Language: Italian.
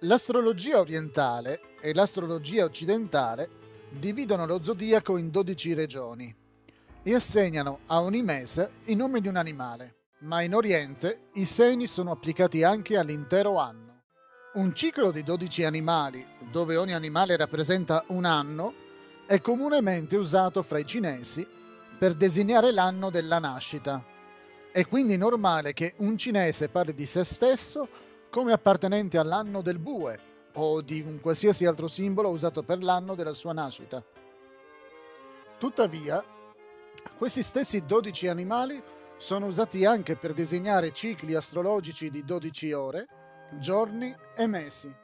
L'astrologia orientale e l'astrologia occidentale dividono lo zodiaco in 12 regioni e assegnano a ogni mese il nome di un animale, ma in Oriente i segni sono applicati anche all'intero anno. Un ciclo di 12 animali, dove ogni animale rappresenta un anno, è comunemente usato fra i cinesi per designare l'anno della nascita. È quindi normale che un cinese parli di se stesso come appartenente all'anno del bue o di un qualsiasi altro simbolo usato per l'anno della sua nascita. Tuttavia, questi stessi 12 animali sono usati anche per disegnare cicli astrologici di 12 ore, giorni e mesi.